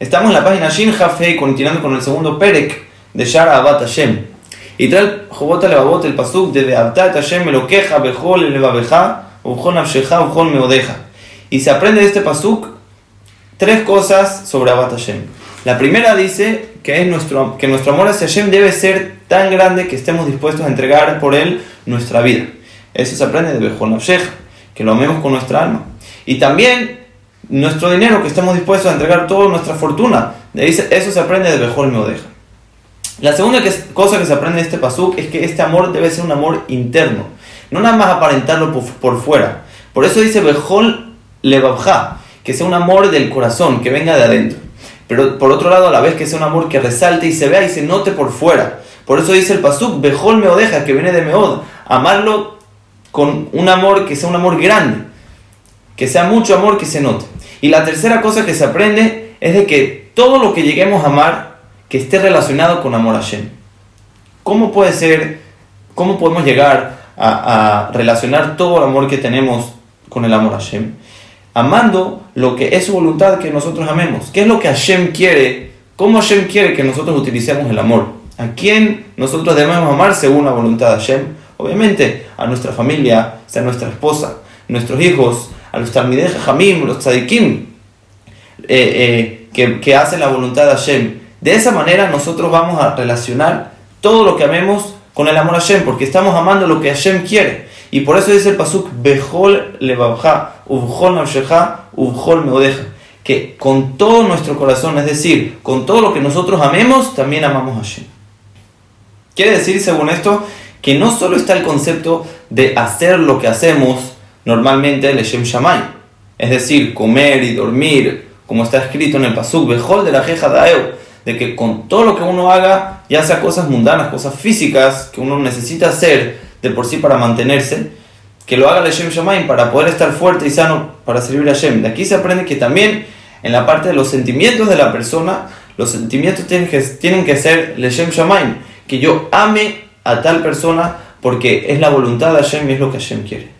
Estamos en la página Shin Hafei, continuando con el segundo Perek de Shara Abat Hashem. Y trae Jobot Levavot el pasuk de Beabtat Hashem lo queja Bejol Levabeja, Ujol Nafsheja, Ujol Meodeja. Y se aprende de este pasuk tres cosas sobre Abat Hashem. La primera dice que, es nuestro, que nuestro amor hacia Hashem debe ser tan grande que estemos dispuestos a entregar por él nuestra vida. Eso se aprende de Bejol Nafsheja, que lo amemos con nuestra alma. Y también nuestro dinero, que estamos dispuestos a entregar toda nuestra fortuna. Eso se aprende de Bejol Meodeja. La segunda cosa que se aprende de este pasuk es que este amor debe ser un amor interno, no nada más aparentarlo por, fuera. Por eso dice Bejol Levabja, que sea un amor del corazón, que venga de adentro. Pero por otro lado, a la vez que sea un amor que resalte y se vea y se note por fuera. Por eso dice el pasuk Bejol Meodeja, que viene de Meod, amarlo con un amor que sea un amor grande, que sea mucho amor que se note. Y la tercera cosa que se aprende es de que todo lo que lleguemos a amar, que esté relacionado con amor a Hashem. ¿Cómo puede ser, cómo podemos llegar a, relacionar todo el amor que tenemos con el amor a Hashem? Amando lo que es su voluntad que nosotros amemos. ¿Qué es lo que Hashem quiere? ¿Cómo Hashem quiere que nosotros utilicemos el amor? ¿A quién nosotros debemos amar según la voluntad de Hashem? Obviamente a nuestra familia, a nuestra esposa, nuestros hijos, a los Talmideh Jamim, los Tzadikim, eh, eh, que, que hacen la voluntad de Hashem. De esa manera nosotros vamos a relacionar todo lo que amemos con el amor a Hashem, porque estamos amando lo que Hashem quiere. Y por eso dice el pasuk, Behol levavja, ubhol nafsheja, ubhol meodeja. Que con todo nuestro corazón, es decir, con todo lo que nosotros amemos, también amamos a Hashem. Quiere decir, según esto, que no solo está el concepto de hacer lo que hacemos, normalmente el Shem Shamay, es decir, comer y dormir, como está escrito en el Pasuk, Bejol de la Jeja Daeo, de que con todo lo que uno haga, ya sea cosas mundanas, cosas físicas que uno necesita hacer de por sí para mantenerse, que lo haga el Shem para poder estar fuerte y sano para servir a Shem. De aquí se aprende que también en la parte de los sentimientos de la persona, los sentimientos tienen que, tienen que ser el Shem Shamay, que yo ame a tal persona porque es la voluntad de Hashem y es lo que Hashem quiere.